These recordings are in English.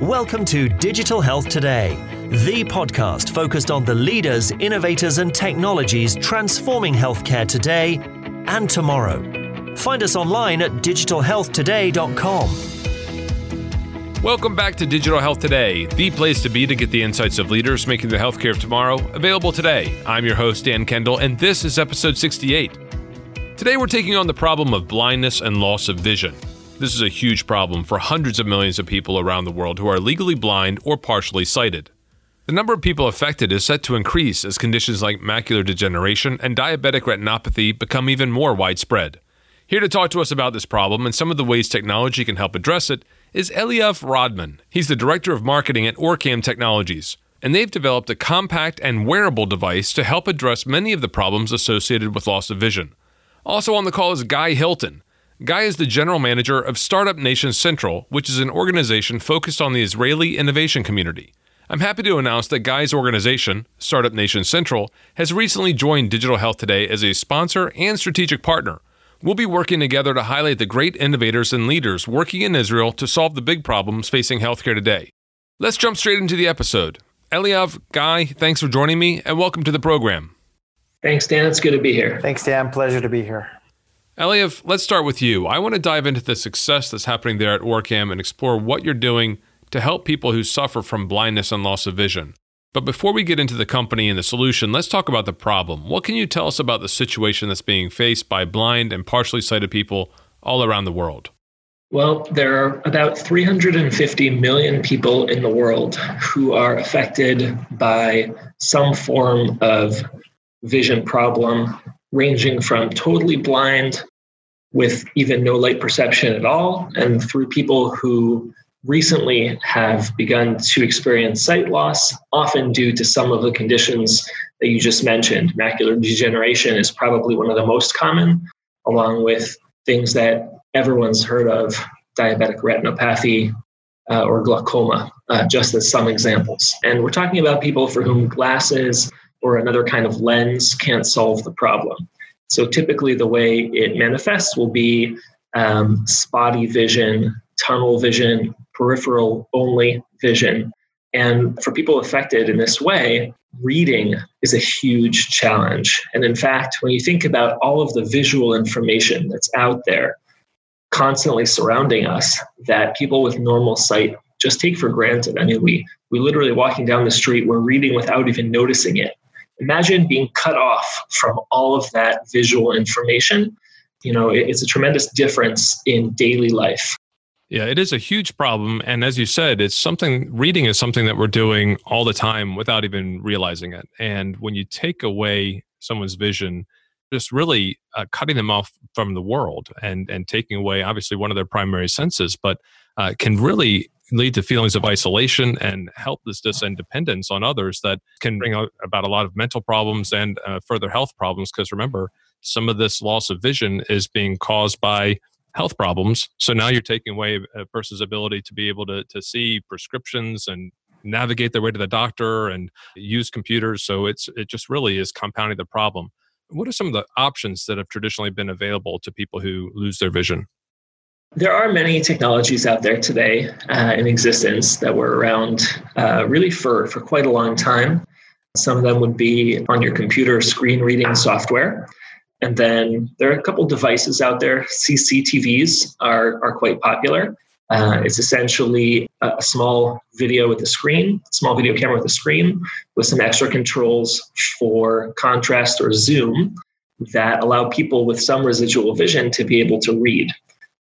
Welcome to Digital Health Today, the podcast focused on the leaders, innovators, and technologies transforming healthcare today and tomorrow. Find us online at digitalhealthtoday.com. Welcome back to Digital Health Today, the place to be to get the insights of leaders making the healthcare of tomorrow available today. I'm your host, Dan Kendall, and this is episode 68. Today, we're taking on the problem of blindness and loss of vision. This is a huge problem for hundreds of millions of people around the world who are legally blind or partially sighted. The number of people affected is set to increase as conditions like macular degeneration and diabetic retinopathy become even more widespread. Here to talk to us about this problem and some of the ways technology can help address it is Eliav Rodman. He's the director of marketing at Orcam Technologies, and they've developed a compact and wearable device to help address many of the problems associated with loss of vision. Also on the call is Guy Hilton. Guy is the general manager of Startup Nation Central, which is an organization focused on the Israeli innovation community. I'm happy to announce that Guy's organization, Startup Nation Central, has recently joined Digital Health Today as a sponsor and strategic partner. We'll be working together to highlight the great innovators and leaders working in Israel to solve the big problems facing healthcare today. Let's jump straight into the episode. Eliav, Guy, thanks for joining me and welcome to the program. Thanks, Dan. It's good to be here. Thanks, Dan. Pleasure to be here. Eliav, let's start with you. I want to dive into the success that's happening there at Orcam and explore what you're doing to help people who suffer from blindness and loss of vision. But before we get into the company and the solution, let's talk about the problem. What can you tell us about the situation that's being faced by blind and partially sighted people all around the world? Well, there are about 350 million people in the world who are affected by some form of vision problem ranging from totally blind with even no light perception at all, and through people who recently have begun to experience sight loss, often due to some of the conditions that you just mentioned. Macular degeneration is probably one of the most common, along with things that everyone's heard of diabetic retinopathy uh, or glaucoma, uh, just as some examples. And we're talking about people for whom glasses or another kind of lens can't solve the problem. So typically, the way it manifests will be um, spotty vision, tunnel vision, peripheral only vision. And for people affected in this way, reading is a huge challenge. And in fact, when you think about all of the visual information that's out there constantly surrounding us, that people with normal sight just take for granted. I mean, we we literally walking down the street, we're reading without even noticing it. Imagine being cut off from all of that visual information. You know, it's a tremendous difference in daily life. Yeah, it is a huge problem. And as you said, it's something, reading is something that we're doing all the time without even realizing it. And when you take away someone's vision, just really uh, cutting them off from the world and, and taking away, obviously, one of their primary senses, but uh, can really lead to feelings of isolation and helplessness and dependence on others that can bring about a lot of mental problems and uh, further health problems. Because remember, some of this loss of vision is being caused by health problems. So now you're taking away a person's ability to be able to, to see prescriptions and navigate their way to the doctor and use computers. So it's it just really is compounding the problem. What are some of the options that have traditionally been available to people who lose their vision? There are many technologies out there today uh, in existence that were around uh, really for, for quite a long time. Some of them would be on your computer screen reading software. And then there are a couple devices out there. CCTVs are, are quite popular. Uh, it's essentially a small video with a screen, small video camera with a screen, with some extra controls for contrast or zoom that allow people with some residual vision to be able to read.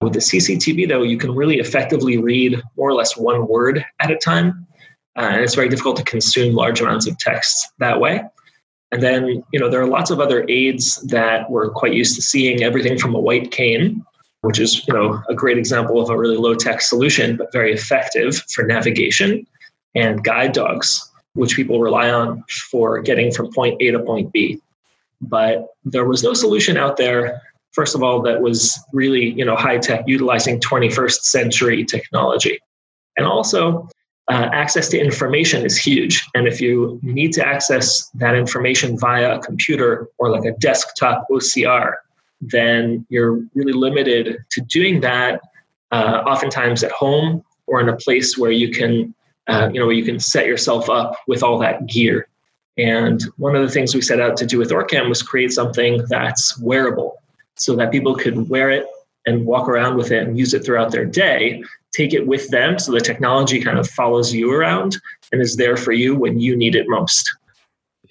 With the CCTV, though, you can really effectively read more or less one word at a time. Uh, and it's very difficult to consume large amounts of text that way. And then, you know, there are lots of other aids that we're quite used to seeing, everything from a white cane, which is, you know, a great example of a really low tech solution, but very effective for navigation, and guide dogs, which people rely on for getting from point A to point B. But there was no solution out there first of all, that was really you know high tech, utilizing 21st century technology, and also uh, access to information is huge. And if you need to access that information via a computer or like a desktop OCR, then you're really limited to doing that. Uh, oftentimes at home or in a place where you can, uh, you know, where you can set yourself up with all that gear. And one of the things we set out to do with Orcam was create something that's wearable so that people could wear it and walk around with it and use it throughout their day, take it with them so the technology kind of follows you around and is there for you when you need it most.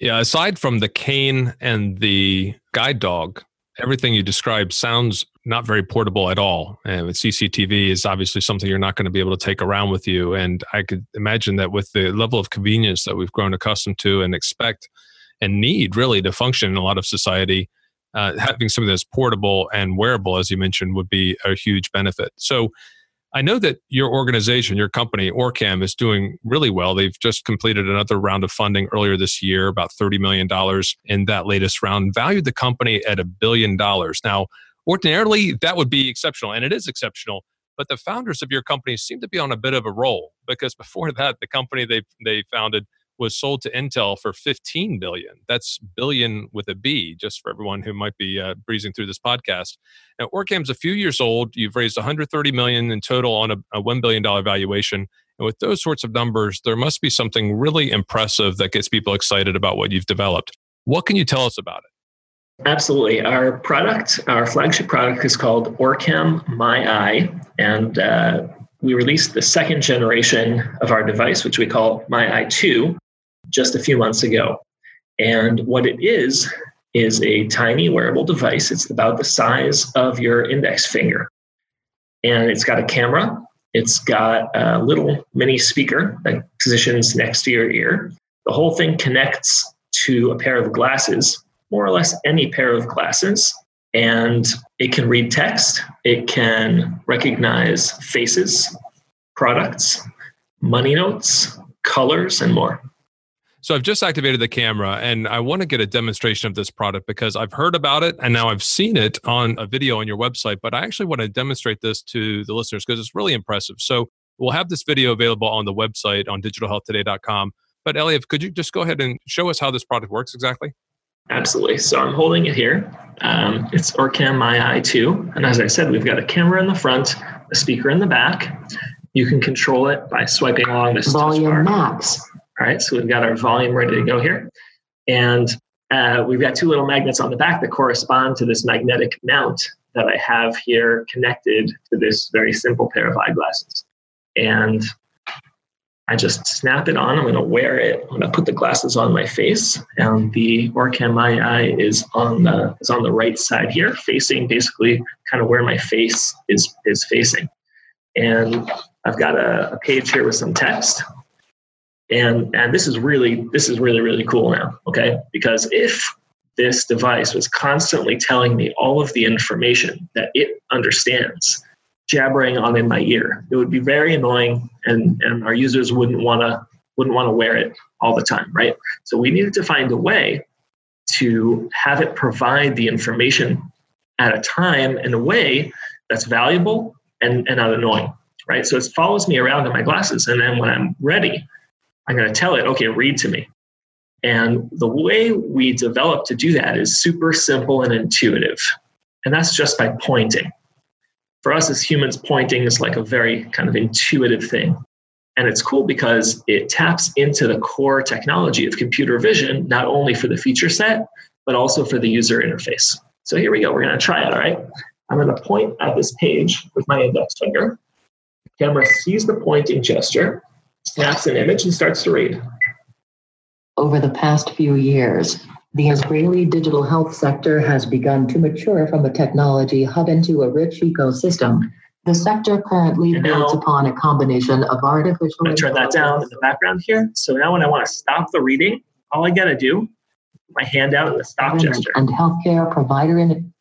Yeah, aside from the cane and the guide dog, everything you described sounds not very portable at all. And CCTV is obviously something you're not going to be able to take around with you. And I could imagine that with the level of convenience that we've grown accustomed to and expect and need really to function in a lot of society, uh, having something that's portable and wearable, as you mentioned, would be a huge benefit. So I know that your organization, your company, Orcam, is doing really well. They've just completed another round of funding earlier this year, about $30 million in that latest round, valued the company at a billion dollars. Now, ordinarily, that would be exceptional, and it is exceptional. But the founders of your company seem to be on a bit of a roll because before that, the company they, they founded was sold to Intel for 15 billion. That's billion with a B, just for everyone who might be uh, breezing through this podcast. Now, Orcam's a few years old. You've raised 130 million in total on a, a $1 billion valuation. And with those sorts of numbers, there must be something really impressive that gets people excited about what you've developed. What can you tell us about it? Absolutely. Our product, our flagship product is called Orcam My Eye. And uh, we released the second generation of our device, which we call My Eye 2, just a few months ago. And what it is, is a tiny wearable device. It's about the size of your index finger. And it's got a camera, it's got a little mini speaker that positions next to your ear. The whole thing connects to a pair of glasses, more or less any pair of glasses. And it can read text, it can recognize faces, products, money notes, colors, and more. So I've just activated the camera and I want to get a demonstration of this product because I've heard about it and now I've seen it on a video on your website, but I actually want to demonstrate this to the listeners because it's really impressive. So we'll have this video available on the website on digitalhealthtoday.com. But Eliav, could you just go ahead and show us how this product works exactly? Absolutely. So I'm holding it here. Um, it's Orcam My Eye 2. And as I said, we've got a camera in the front, a speaker in the back. You can control it by swiping along this volume max. All right, so we've got our volume ready to go here. And uh, we've got two little magnets on the back that correspond to this magnetic mount that I have here connected to this very simple pair of eyeglasses. And I just snap it on. I'm going to wear it. I'm going to put the glasses on my face, and the Orcam Eye is on the is on the right side here, facing basically kind of where my face is is facing. And I've got a, a page here with some text and and this is really this is really really cool now okay? Because if this device was constantly telling me all of the information that it understands jabbering on in my ear it would be very annoying and and our users wouldn't want to wouldn't want to wear it all the time right? So we needed to find a way to have it provide the information at a time in a way that's valuable and, and not annoying right? So it follows me around in my glasses and then when i'm ready I'm going to tell it, okay, read to me. And the way we develop to do that is super simple and intuitive. And that's just by pointing. For us as humans, pointing is like a very kind of intuitive thing. And it's cool because it taps into the core technology of computer vision, not only for the feature set, but also for the user interface. So here we go. We're going to try it. All right. I'm going to point at this page with my index finger. Camera sees the pointing gesture snaps an image and starts to read. Over the past few years, the Israeli digital health sector has begun to mature from a technology hub into a rich ecosystem. The sector currently And builds now- upon a combination of artificial I'm going to turn that down in the background here. So now when I want to stop the reading, all I got to do, my hand out in the stop gesture. and healthcare provider in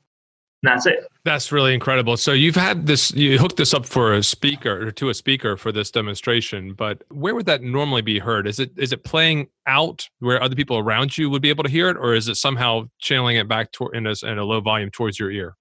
And that's it. That's really incredible. So you've had this, you hooked this up for a speaker or to a speaker for this demonstration, but where would that normally be heard? Is it is it playing out where other people around you would be able to hear it, or is it somehow channeling it back to, in, a, in a low volume towards your ear?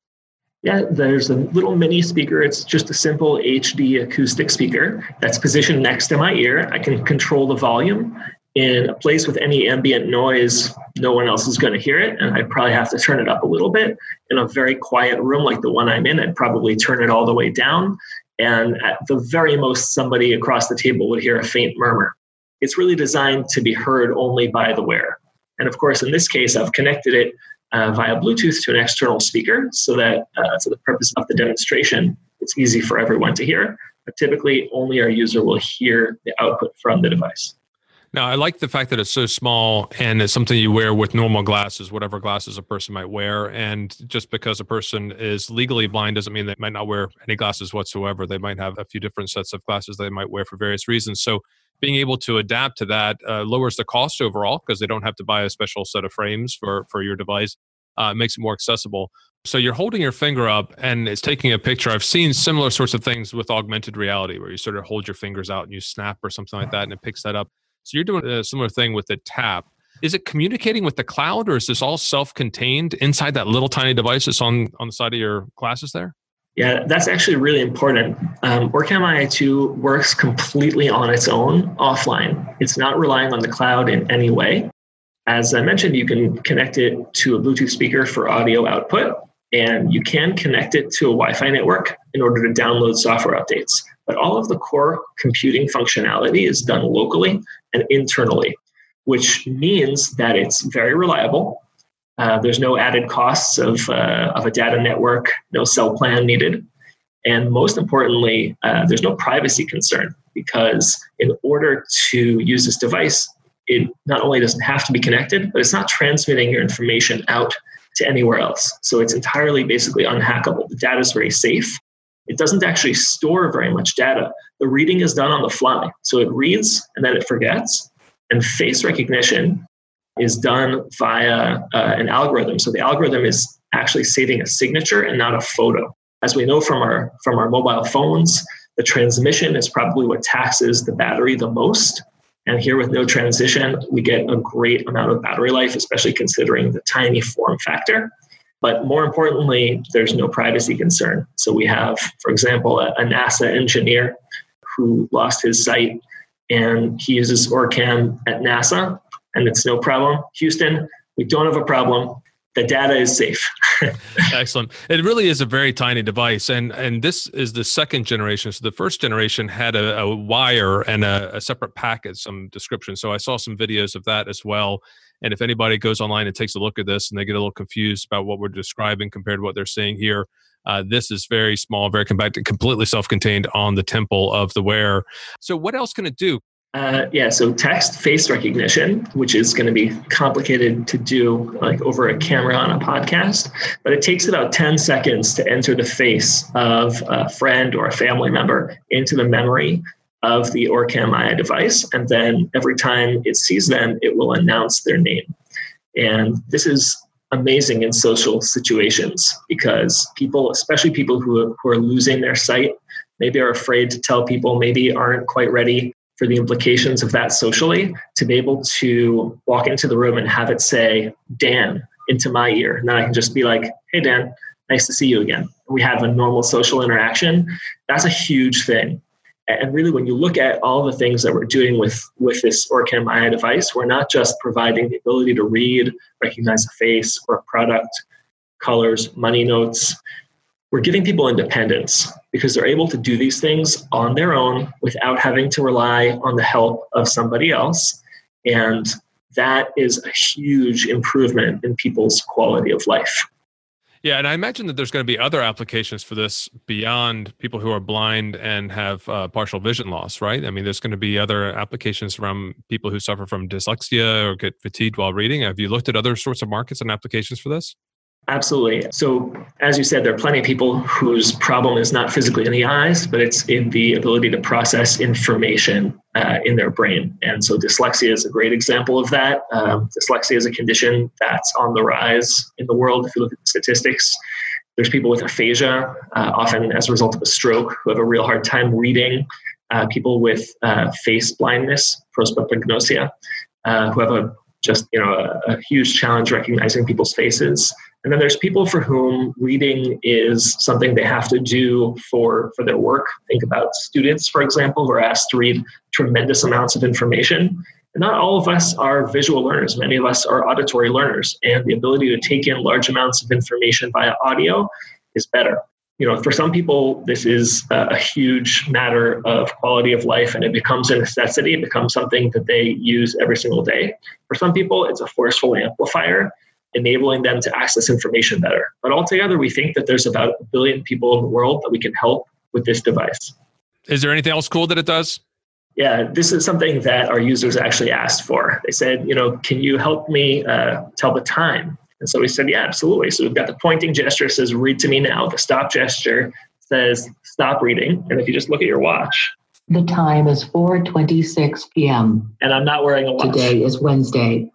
Yeah, there's a little mini speaker. It's just a simple HD acoustic speaker that's positioned next to my ear. I can control the volume in a place with any ambient noise. No one else is going to hear it, and I'd probably have to turn it up a little bit. In a very quiet room like the one I'm in, I'd probably turn it all the way down. And at the very most, somebody across the table would hear a faint murmur. It's really designed to be heard only by the wearer. And of course, in this case, I've connected it uh, via Bluetooth to an external speaker so that uh, for the purpose of the demonstration, it's easy for everyone to hear. But typically, only our user will hear the output from the device. Now, I like the fact that it's so small and it's something you wear with normal glasses, whatever glasses a person might wear. And just because a person is legally blind doesn't mean they might not wear any glasses whatsoever. They might have a few different sets of glasses they might wear for various reasons. So, being able to adapt to that uh, lowers the cost overall because they don't have to buy a special set of frames for, for your device. Uh, makes it more accessible. So you're holding your finger up and it's taking a picture. I've seen similar sorts of things with augmented reality where you sort of hold your fingers out and you snap or something like that and it picks that up. So you're doing a similar thing with the tap. Is it communicating with the cloud or is this all self-contained inside that little tiny device that's on, on the side of your glasses there? Yeah, that's actually really important. Um, OrCam MyEye 2 works completely on its own offline. It's not relying on the cloud in any way. As I mentioned, you can connect it to a Bluetooth speaker for audio output, and you can connect it to a Wi Fi network in order to download software updates. But all of the core computing functionality is done locally and internally, which means that it's very reliable. Uh, there's no added costs of, uh, of a data network, no cell plan needed. And most importantly, uh, there's no privacy concern because in order to use this device, it not only doesn't have to be connected, but it's not transmitting your information out to anywhere else. So it's entirely basically unhackable. The data is very safe. It doesn't actually store very much data. The reading is done on the fly. So it reads and then it forgets. And face recognition is done via uh, an algorithm. So the algorithm is actually saving a signature and not a photo. As we know from our from our mobile phones, the transmission is probably what taxes the battery the most. And here with no transition, we get a great amount of battery life, especially considering the tiny form factor. But more importantly, there's no privacy concern. So we have, for example, a, a NASA engineer who lost his sight and he uses OrCam at NASA, and it's no problem. Houston, we don't have a problem the data is safe. Excellent. It really is a very tiny device, and and this is the second generation. So the first generation had a, a wire and a, a, separate packet, some description. So I saw some videos of that as well. And if anybody goes online and takes a look at this and they get a little confused about what we're describing compared to what they're seeing here, uh, this is very small, very compact, completely self-contained on the temple of the wearer. So what else can it do? Uh, yeah, so text face recognition, which is going to be complicated to do like over a camera on a podcast, but it takes about 10 seconds to enter the face of a friend or a family member into the memory of the OrCam MyEye device. And then every time it sees them, it will announce their name. And this is amazing in social situations because people, especially people who, who are losing their sight, maybe are afraid to tell people, maybe aren't quite ready for the implications of that socially to be able to walk into the room and have it say Dan into my ear. And then I can just be like, hey, Dan, nice to see you again. We have a normal social interaction. That's a huge thing. And really, when you look at all the things that we're doing with, with this OrCam MyEye device, we're not just providing the ability to read, recognize a face or a product, colors, money notes we're giving people independence because they're able to do these things on their own without having to rely on the help of somebody else. And that is a huge improvement in people's quality of life. Yeah, and I imagine that there's going to be other applications for this beyond people who are blind and have uh, partial vision loss, right? I mean, there's going to be other applications from people who suffer from dyslexia or get fatigued while reading. Have you looked at other sorts of markets and applications for this? Absolutely. So, as you said, there are plenty of people whose problem is not physically in the eyes, but it's in the ability to process information uh, in their brain. And so, dyslexia is a great example of that. Um, dyslexia is a condition that's on the rise in the world. If you look at the statistics, there's people with aphasia, uh, often as a result of a stroke, who have a real hard time reading. Uh, people with uh, face blindness, prosopagnosia, uh, who have a just you know a, a huge challenge recognizing people's faces. And then there's people for whom reading is something they have to do for, for their work. Think about students, for example, who are asked to read tremendous amounts of information. And not all of us are visual learners. Many of us are auditory learners. And the ability to take in large amounts of information via audio is better. You know, for some people, this is a huge matter of quality of life and it becomes a necessity. It becomes something that they use every single day. For some people, it's a forceful amplifier, enabling them to access information better. But altogether, we think that there's about a billion people in the world that we can help with this device. Is there anything else cool that it does? Yeah, this is something that our users actually asked for. They said, you know, can you help me uh, tell the time? And so we said, yeah, absolutely. So we've got the pointing gesture says, read to me now. The stop gesture says, stop reading. And if you just look at your watch, the time is 4:26 p.m. And I'm not wearing a watch. Today is Wednesday,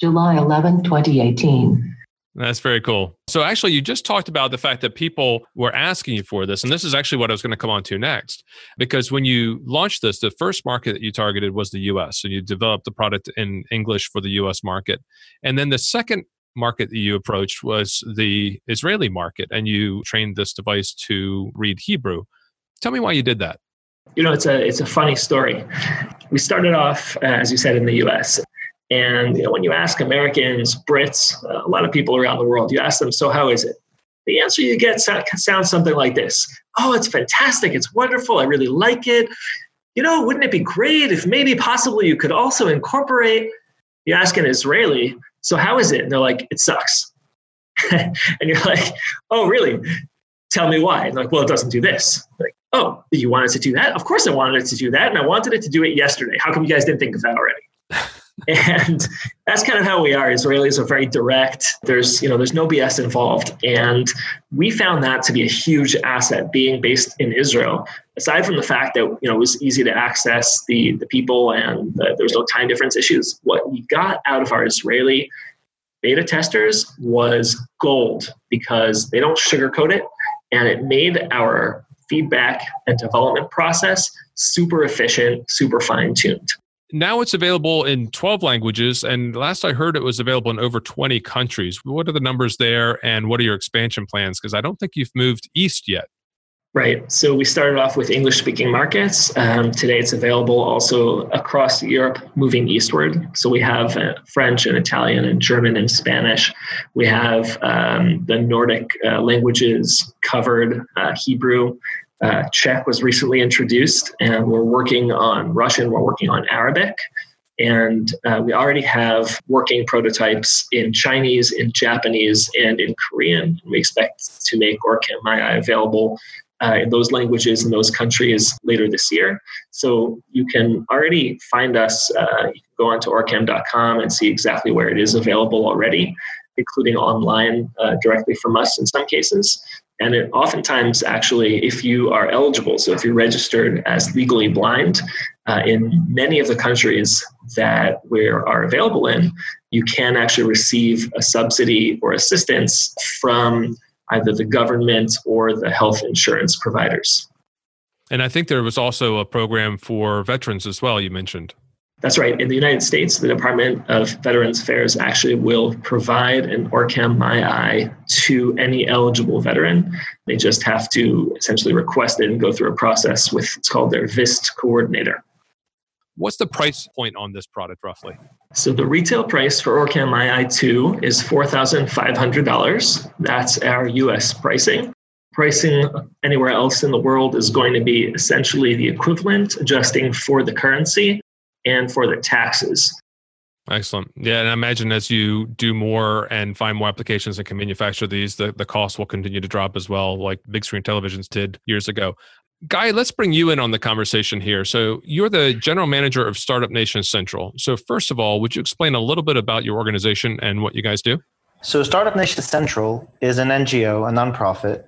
July 11, 2018. That's very cool. So, actually, you just talked about the fact that people were asking you for this. And this is actually what I was going to come on to next. Because when you launched this, the first market that you targeted was the US. So, you developed the product in English for the US market. And then the second market that you approached was the Israeli market, and you trained this device to read Hebrew. Tell me why you did that. You know, it's a it's a funny story. We started off, uh, as you said, in the U.S. And you know, when you ask Americans, Brits, uh, a lot of people around the world, you ask them, "So how is it?" The answer you get sounds something like this: "Oh, it's fantastic! It's wonderful! I really like it." You know, wouldn't it be great if maybe possibly you could also incorporate? You ask an Israeli, so how is it? And they're like, it sucks. and you're like, oh, really? Tell me why. And like, well, it doesn't do this. Like, oh, you wanted to do that? Of course I wanted it to do that. And I wanted it to do it yesterday. How come you guys didn't think of that already? and that's kind of how we are. Israelis are very direct. There's you know there's no bs involved. And we found that to be a huge asset being based in israel. Aside from the fact that you know it was easy to access the the people and the, there was no time difference issues what we got out of our israeli beta testers was gold because they don't sugarcoat it. And it made our feedback and development process super efficient super fine tuned now it's available in 12 languages and last i heard it was available in over 20 countries. What are the numbers there and what are your expansion plans? Because i don't think you've moved east yet. Right. So we started off with english speaking markets. Um, today it's available also across europe moving eastward. So we have uh, french and italian and german and spanish. We have um, the nordic uh, languages covered uh, hebrew uh, Czech was recently introduced, and we're working on Russian, we're working on Arabic, and uh, we already have working prototypes in Chinese, in Japanese, and in Korean. We expect to make OrCam MyEye available uh, in those languages in those countries later this year. So you can already find us. Uh, you can go onto orcam.com and see exactly where it is available already, including online uh, directly from us in some cases. And it oftentimes, actually, if you are eligible, so if you're registered as legally blind, uh, in many of the countries that we are available in, you can actually receive a subsidy or assistance from either the government or the health insurance providers. And I think there was also a program for veterans as well, you mentioned. That's right. In the United States, the Department of Veterans Affairs actually will provide an OrCam MyEye to any eligible veteran. They just have to essentially request it and go through a process with it's called their VIST coordinator. What's the price point on this product roughly? So the retail price for OrCam MyEye 2 is $4,500. That's our US pricing. Pricing anywhere else in the world is going to be essentially the equivalent, adjusting for the currency and for the taxes. Excellent. Yeah, and I imagine as you do more and find more applications and can manufacture these, the, the cost will continue to drop as well, like big screen televisions did years ago. Guy, let's bring you in on the conversation here. So, you're the general manager of Startup Nation Central. So, first of all, would you explain a little bit about your organization and what you guys do? So, Startup Nation Central is an NGO, a nonprofit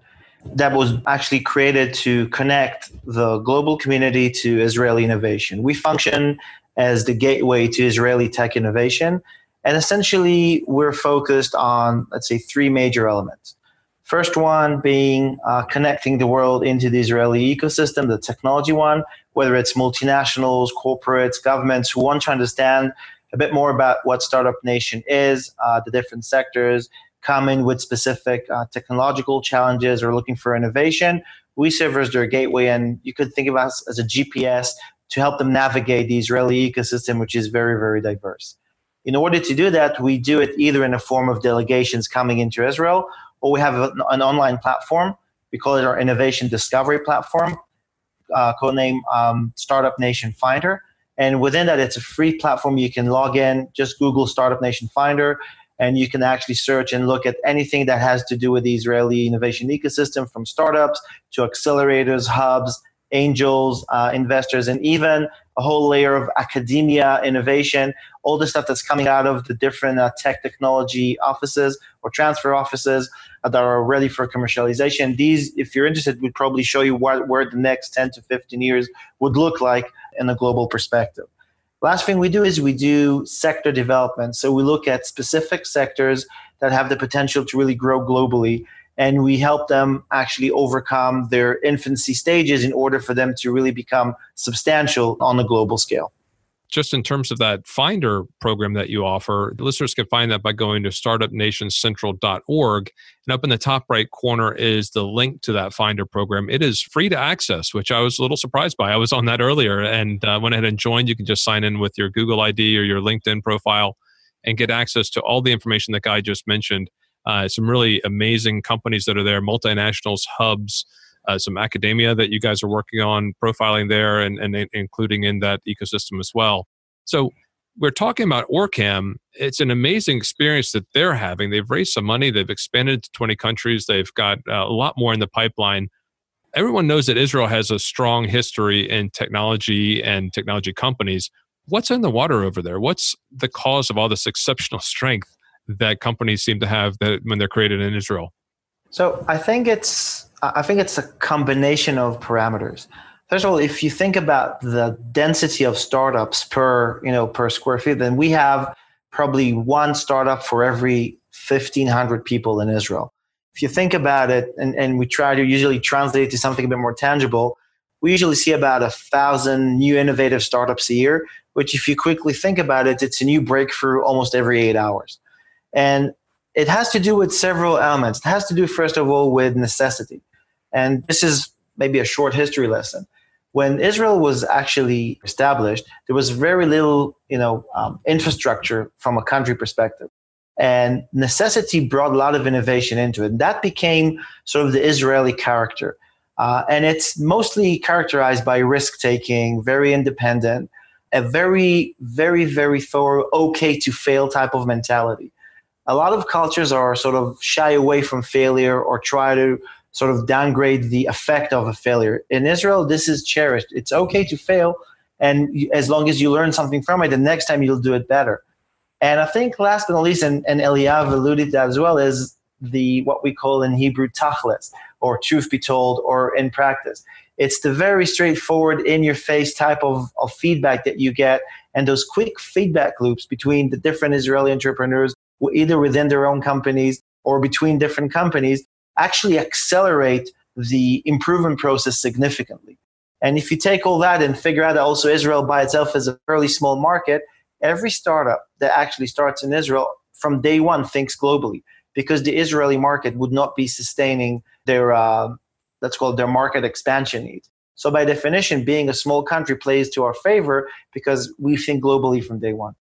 that was actually created to connect the global community to Israeli innovation. We function as the gateway to Israeli tech innovation. And essentially, we're focused on, let's say, three major elements. First one being uh, connecting the world into the Israeli ecosystem, the technology one, whether it's multinationals, corporates, governments who want to understand a bit more about what Startup Nation is, uh, the different sectors, come in with specific uh, technological challenges or looking for innovation. We serve as their gateway, and you could think of us as a GPS to help them navigate the Israeli ecosystem, which is very, very diverse. In order to do that, we do it either in a form of delegations coming into Israel, or we have an online platform We call it our innovation discovery platform, uh, codename um, Startup Nation Finder. And within that, it's a free platform. You can log in, just Google Startup Nation Finder, and you can actually search and look at anything that has to do with the Israeli innovation ecosystem from startups to accelerators, hubs, angels, uh, investors, and even a whole layer of academia, innovation, all the stuff that's coming out of the different uh, tech technology offices or transfer offices that are ready for commercialization. These, if you're interested, would probably show you what, where the next 10 to 15 years would look like in a global perspective. Last thing we do is we do sector development. So we look at specific sectors that have the potential to really grow globally and we help them actually overcome their infancy stages in order for them to really become substantial on a global scale. Just in terms of that Finder program that you offer, listeners can find that by going to startupnationcentral.org. And up in the top right corner is the link to that Finder program. It is free to access, which I was a little surprised by. I was on that earlier and uh, went ahead and joined. You can just sign in with your Google ID or your LinkedIn profile and get access to all the information that Guy just mentioned uh, some really amazing companies that are there, multinationals, hubs, uh, some academia that you guys are working on profiling there and, and including in that ecosystem as well. So we're talking about Orcam. It's an amazing experience that they're having. They've raised some money. They've expanded to 20 countries. They've got uh, a lot more in the pipeline. Everyone knows that Israel has a strong history in technology and technology companies. What's in the water over there? What's the cause of all this exceptional strength that companies seem to have that when they're created in Israel? So I think it's I think it's a combination of parameters. First of all, if you think about the density of startups per you know per square feet, then we have probably one startup for every 1500 people in Israel. If you think about it, and, and we try to usually translate to something a bit more tangible, we usually see about a thousand new innovative startups a year, which if you quickly think about it, it's a new breakthrough almost every eight hours. And it has to do with several elements. It has to do, first of all, with necessity. And this is maybe a short history lesson. When Israel was actually established, there was very little, you know, um, infrastructure from a country perspective, and necessity brought a lot of innovation into it. And that became sort of the Israeli character, uh, and it's mostly characterized by risk taking, very independent, a very, very, very thorough, okay to fail type of mentality a lot of cultures are sort of shy away from failure or try to sort of downgrade the effect of a failure. In Israel, this is cherished. It's okay to fail, and as long as you learn something from it, the next time you'll do it better. And I think last but not least, and, and Eliav alluded to that as well, is the what we call in Hebrew tachlis, or truth be told, or in practice. It's the very straightforward, in your face type of, of feedback that you get, and those quick feedback loops between the different Israeli entrepreneurs either within their own companies or between different companies, actually accelerate the improvement process significantly. And if you take all that and figure out that also Israel by itself is a fairly small market, every startup that actually starts in Israel from day one thinks globally because the Israeli market would not be sustaining their, uh, let's call it their market expansion needs. So by definition, being a small country plays to our favor because we think globally from day one.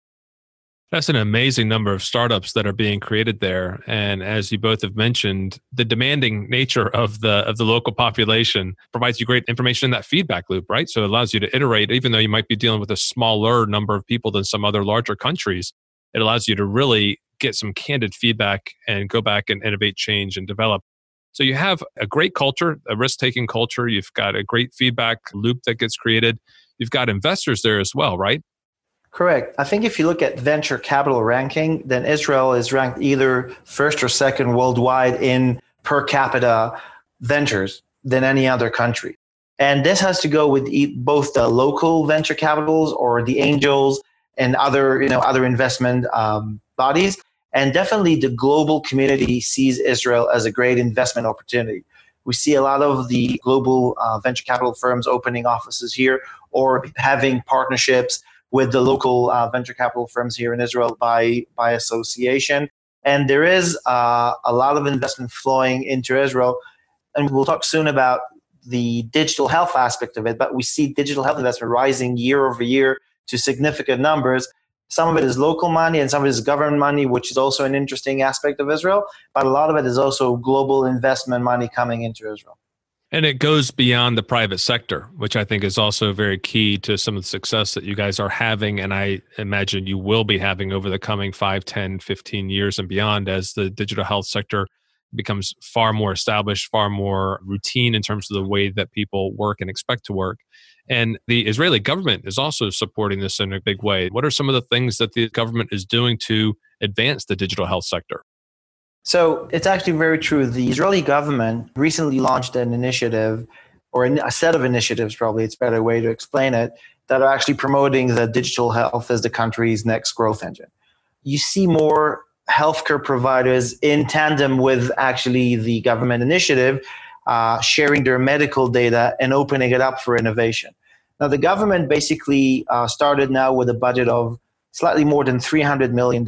That's an amazing number of startups that are being created there, and as you both have mentioned, the demanding nature of the of the local population provides you great information in that feedback loop, right? So it allows you to iterate, even though you might be dealing with a smaller number of people than some other larger countries. It allows you to really get some candid feedback and go back and innovate, change, and develop. So you have a great culture, a risk taking culture. You've got a great feedback loop that gets created. You've got investors there as well, right? Correct. I think if you look at venture capital ranking, then Israel is ranked either first or second worldwide in per capita ventures than any other country. And this has to go with both the local venture capitals or the angels and other, you know, other investment um, bodies. And definitely the global community sees Israel as a great investment opportunity. We see a lot of the global uh, venture capital firms opening offices here or having partnerships with the local uh, venture capital firms here in Israel by, by association. And there is uh, a lot of investment flowing into Israel. And we'll talk soon about the digital health aspect of it, but we see digital health investment rising year over year to significant numbers. Some of it is local money and some of it is government money, which is also an interesting aspect of Israel. But a lot of it is also global investment money coming into Israel. And it goes beyond the private sector, which I think is also very key to some of the success that you guys are having. And I imagine you will be having over the coming 5, 10, 15 years and beyond as the digital health sector becomes far more established, far more routine in terms of the way that people work and expect to work. And the Israeli government is also supporting this in a big way. What are some of the things that the government is doing to advance the digital health sector? So it's actually very true. The Israeli government recently launched an initiative, or a set of initiatives, probably it's a better way to explain it, that are actually promoting the digital health as the country's next growth engine. You see more healthcare providers in tandem with actually the government initiative uh, sharing their medical data and opening it up for innovation. Now, the government basically uh, started now with a budget of slightly more than $300 million,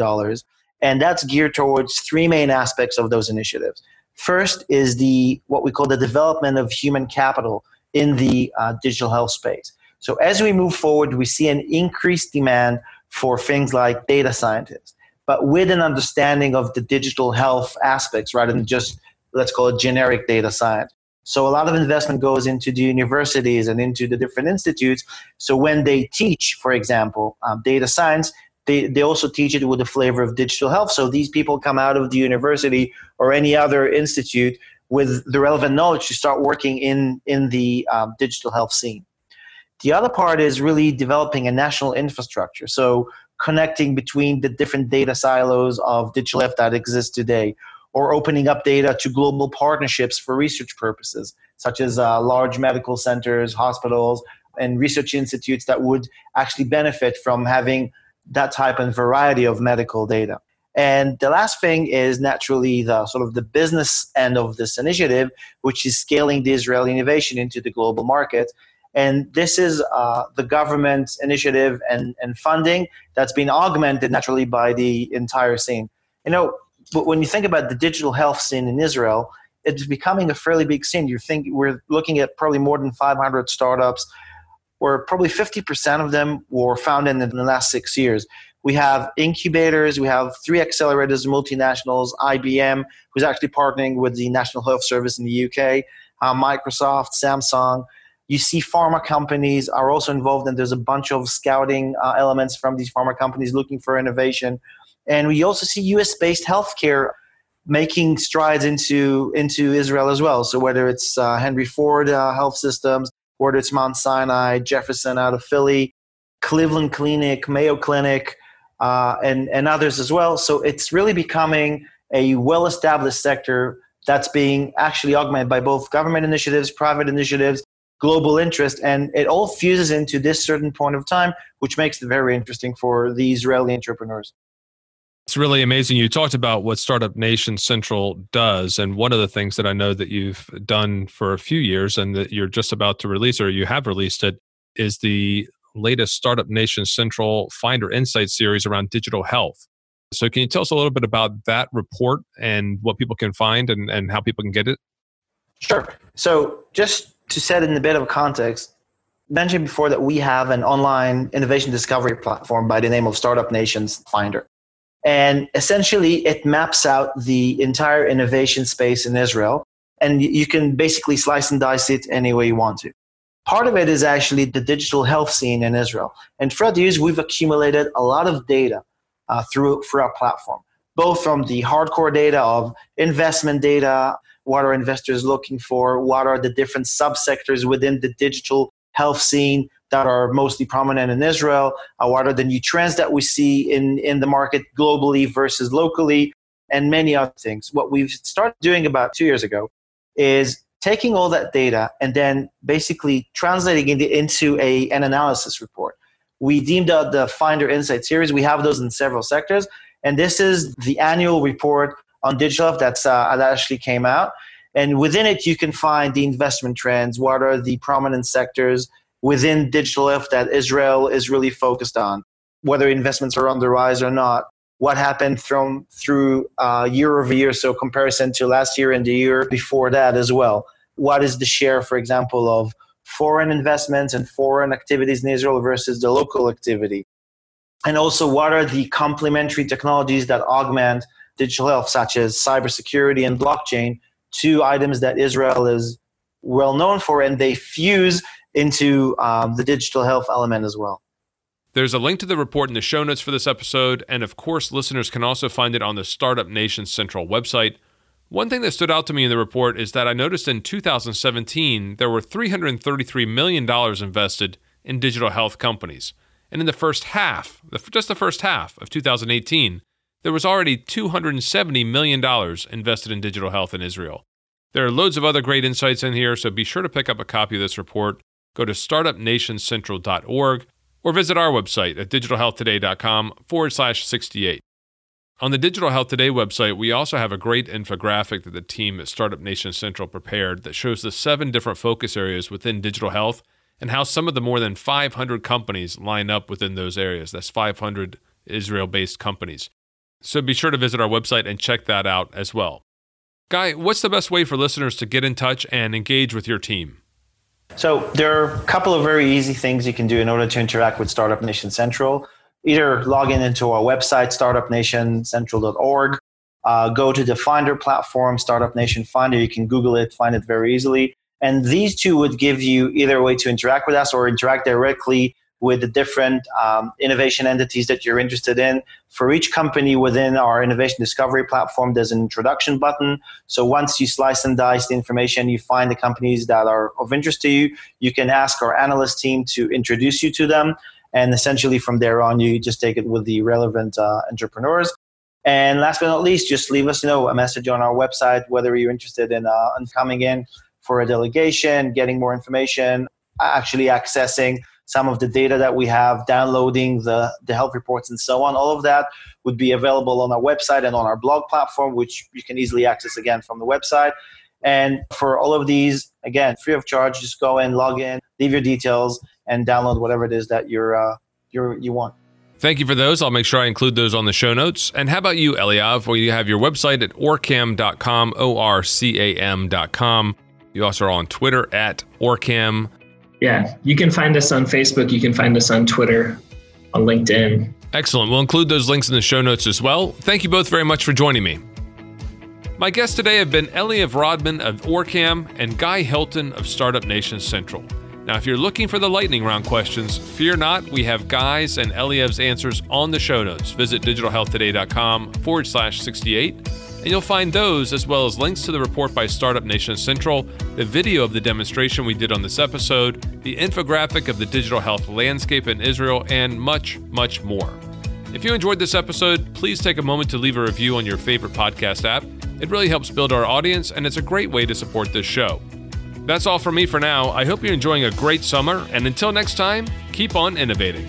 and that's geared towards three main aspects of those initiatives. First is the what we call the development of human capital in the uh, digital health space. So as we move forward, we see an increased demand for things like data scientists, but with an understanding of the digital health aspects rather than just let's call it generic data science. So a lot of investment goes into the universities and into the different institutes. So when they teach, for example, um, data science, they, they also teach it with the flavor of digital health. So these people come out of the university or any other institute with the relevant knowledge to start working in, in the um, digital health scene. The other part is really developing a national infrastructure. So connecting between the different data silos of digital health that exist today or opening up data to global partnerships for research purposes, such as uh, large medical centers, hospitals, and research institutes that would actually benefit from having that type and variety of medical data. And the last thing is naturally the sort of the business end of this initiative, which is scaling the Israeli innovation into the global market. And this is uh, the government initiative and, and funding that's been augmented naturally by the entire scene. You know, but when you think about the digital health scene in Israel, it's becoming a fairly big scene. You think we're looking at probably more than 500 startups, where probably 50% of them were founded in the last six years. We have incubators, we have three accelerators, multinationals, IBM, who's actually partnering with the National Health Service in the UK, uh, Microsoft, Samsung. You see pharma companies are also involved, and there's a bunch of scouting uh, elements from these pharma companies looking for innovation. And we also see US based healthcare making strides into, into Israel as well. So whether it's uh, Henry Ford uh, Health Systems, whether it's Mount Sinai, Jefferson out of Philly, Cleveland Clinic, Mayo Clinic, uh, and, and others as well. So it's really becoming a well established sector that's being actually augmented by both government initiatives, private initiatives, global interest, and it all fuses into this certain point of time, which makes it very interesting for the Israeli entrepreneurs. It's really amazing. You talked about what Startup Nation Central does. And one of the things that I know that you've done for a few years and that you're just about to release or you have released it is the latest Startup Nation Central Finder Insight series around digital health. So, can you tell us a little bit about that report and what people can find and, and how people can get it? Sure. So, just to set in a bit of context, mentioned before that we have an online innovation discovery platform by the name of Startup Nations Finder. And essentially, it maps out the entire innovation space in Israel. And you can basically slice and dice it any way you want to. Part of it is actually the digital health scene in Israel. And throughout the years, we've accumulated a lot of data uh, through, through our platform, both from the hardcore data of investment data, what are investors looking for, what are the different subsectors within the digital health scene, that are mostly prominent in Israel? Uh, what are the new trends that we see in, in the market globally versus locally? And many other things. What we've started doing about two years ago is taking all that data and then basically translating it into a, an analysis report. We deemed out the Finder Insight series. We have those in several sectors. And this is the annual report on digital that's, uh, that actually came out. And within it, you can find the investment trends. What are the prominent sectors? Within digital health that Israel is really focused on, whether investments are on the rise or not. What happened from through uh, year over year, so comparison to last year and the year before that as well. What is the share, for example, of foreign investments and foreign activities in Israel versus the local activity? and also what are the complementary technologies that augment digital health, such as cybersecurity and blockchain, two items that Israel is well known for, and they fuse into um, the digital health element as well. There's a link to the report in the show notes for this episode, and of course, listeners can also find it on the Startup Nation Central website. One thing that stood out to me in the report is that I noticed in 2017 there were $333 million invested in digital health companies. And in the first half, just the first half of 2018, there was already $270 million invested in digital health in Israel. There are loads of other great insights in here, so be sure to pick up a copy of this report. Go to startupnationcentral.org or visit our website at digitalhealthtoday.com forward slash 68. On the Digital Health Today website, we also have a great infographic that the team at Startup Nation Central prepared that shows the seven different focus areas within digital health and how some of the more than 500 companies line up within those areas. That's 500 Israel based companies. So be sure to visit our website and check that out as well. Guy, what's the best way for listeners to get in touch and engage with your team? So there are a couple of very easy things you can do in order to interact with Startup Nation Central. Either log in into our website, startupnationcentral.org, uh, go to the Finder platform, Startup Nation Finder. You can Google it, find it very easily. And these two would give you either a way to interact with us or interact directly with the different um, innovation entities that you're interested in. For each company within our innovation discovery platform, there's an introduction button. So once you slice and dice the information, you find the companies that are of interest to you, you can ask our analyst team to introduce you to them. And essentially, from there on, you just take it with the relevant uh, entrepreneurs. And last but not least, just leave us know a message on our website whether you're interested in, uh, in coming in for a delegation, getting more information, actually accessing some of the data that we have, downloading the, the health reports and so on. All of that would be available on our website and on our blog platform, which you can easily access again from the website. And for all of these, again, free of charge, just go in, log in, leave your details, and download whatever it is that you're, uh, you're, you want. Thank you for those. I'll make sure I include those on the show notes. And how about you, Eliav? Well, you have your website at orcam.com, O R C A M.com. You also are on Twitter at OrCam. Yeah, you can find us on Facebook. You can find us on Twitter, on LinkedIn. Excellent. We'll include those links in the show notes as well. Thank you both very much for joining me. My guests today have been Eliav Rodman of OrCam and Guy Hilton of Startup Nation Central. Now, if you're looking for the lightning round questions, fear not. We have Guy's and Eliav's answers on the show notes. Visit digitalhealthtoday.com forward slash 68 and you'll find those as well as links to the report by Startup Nation Central, the video of the demonstration we did on this episode, the infographic of the digital health landscape in Israel, and much, much more. If you enjoyed this episode, please take a moment to leave a review on your favorite podcast app. It really helps build our audience, and it's a great way to support this show. That's all from me for now. I hope you're enjoying a great summer, and until next time, keep on innovating.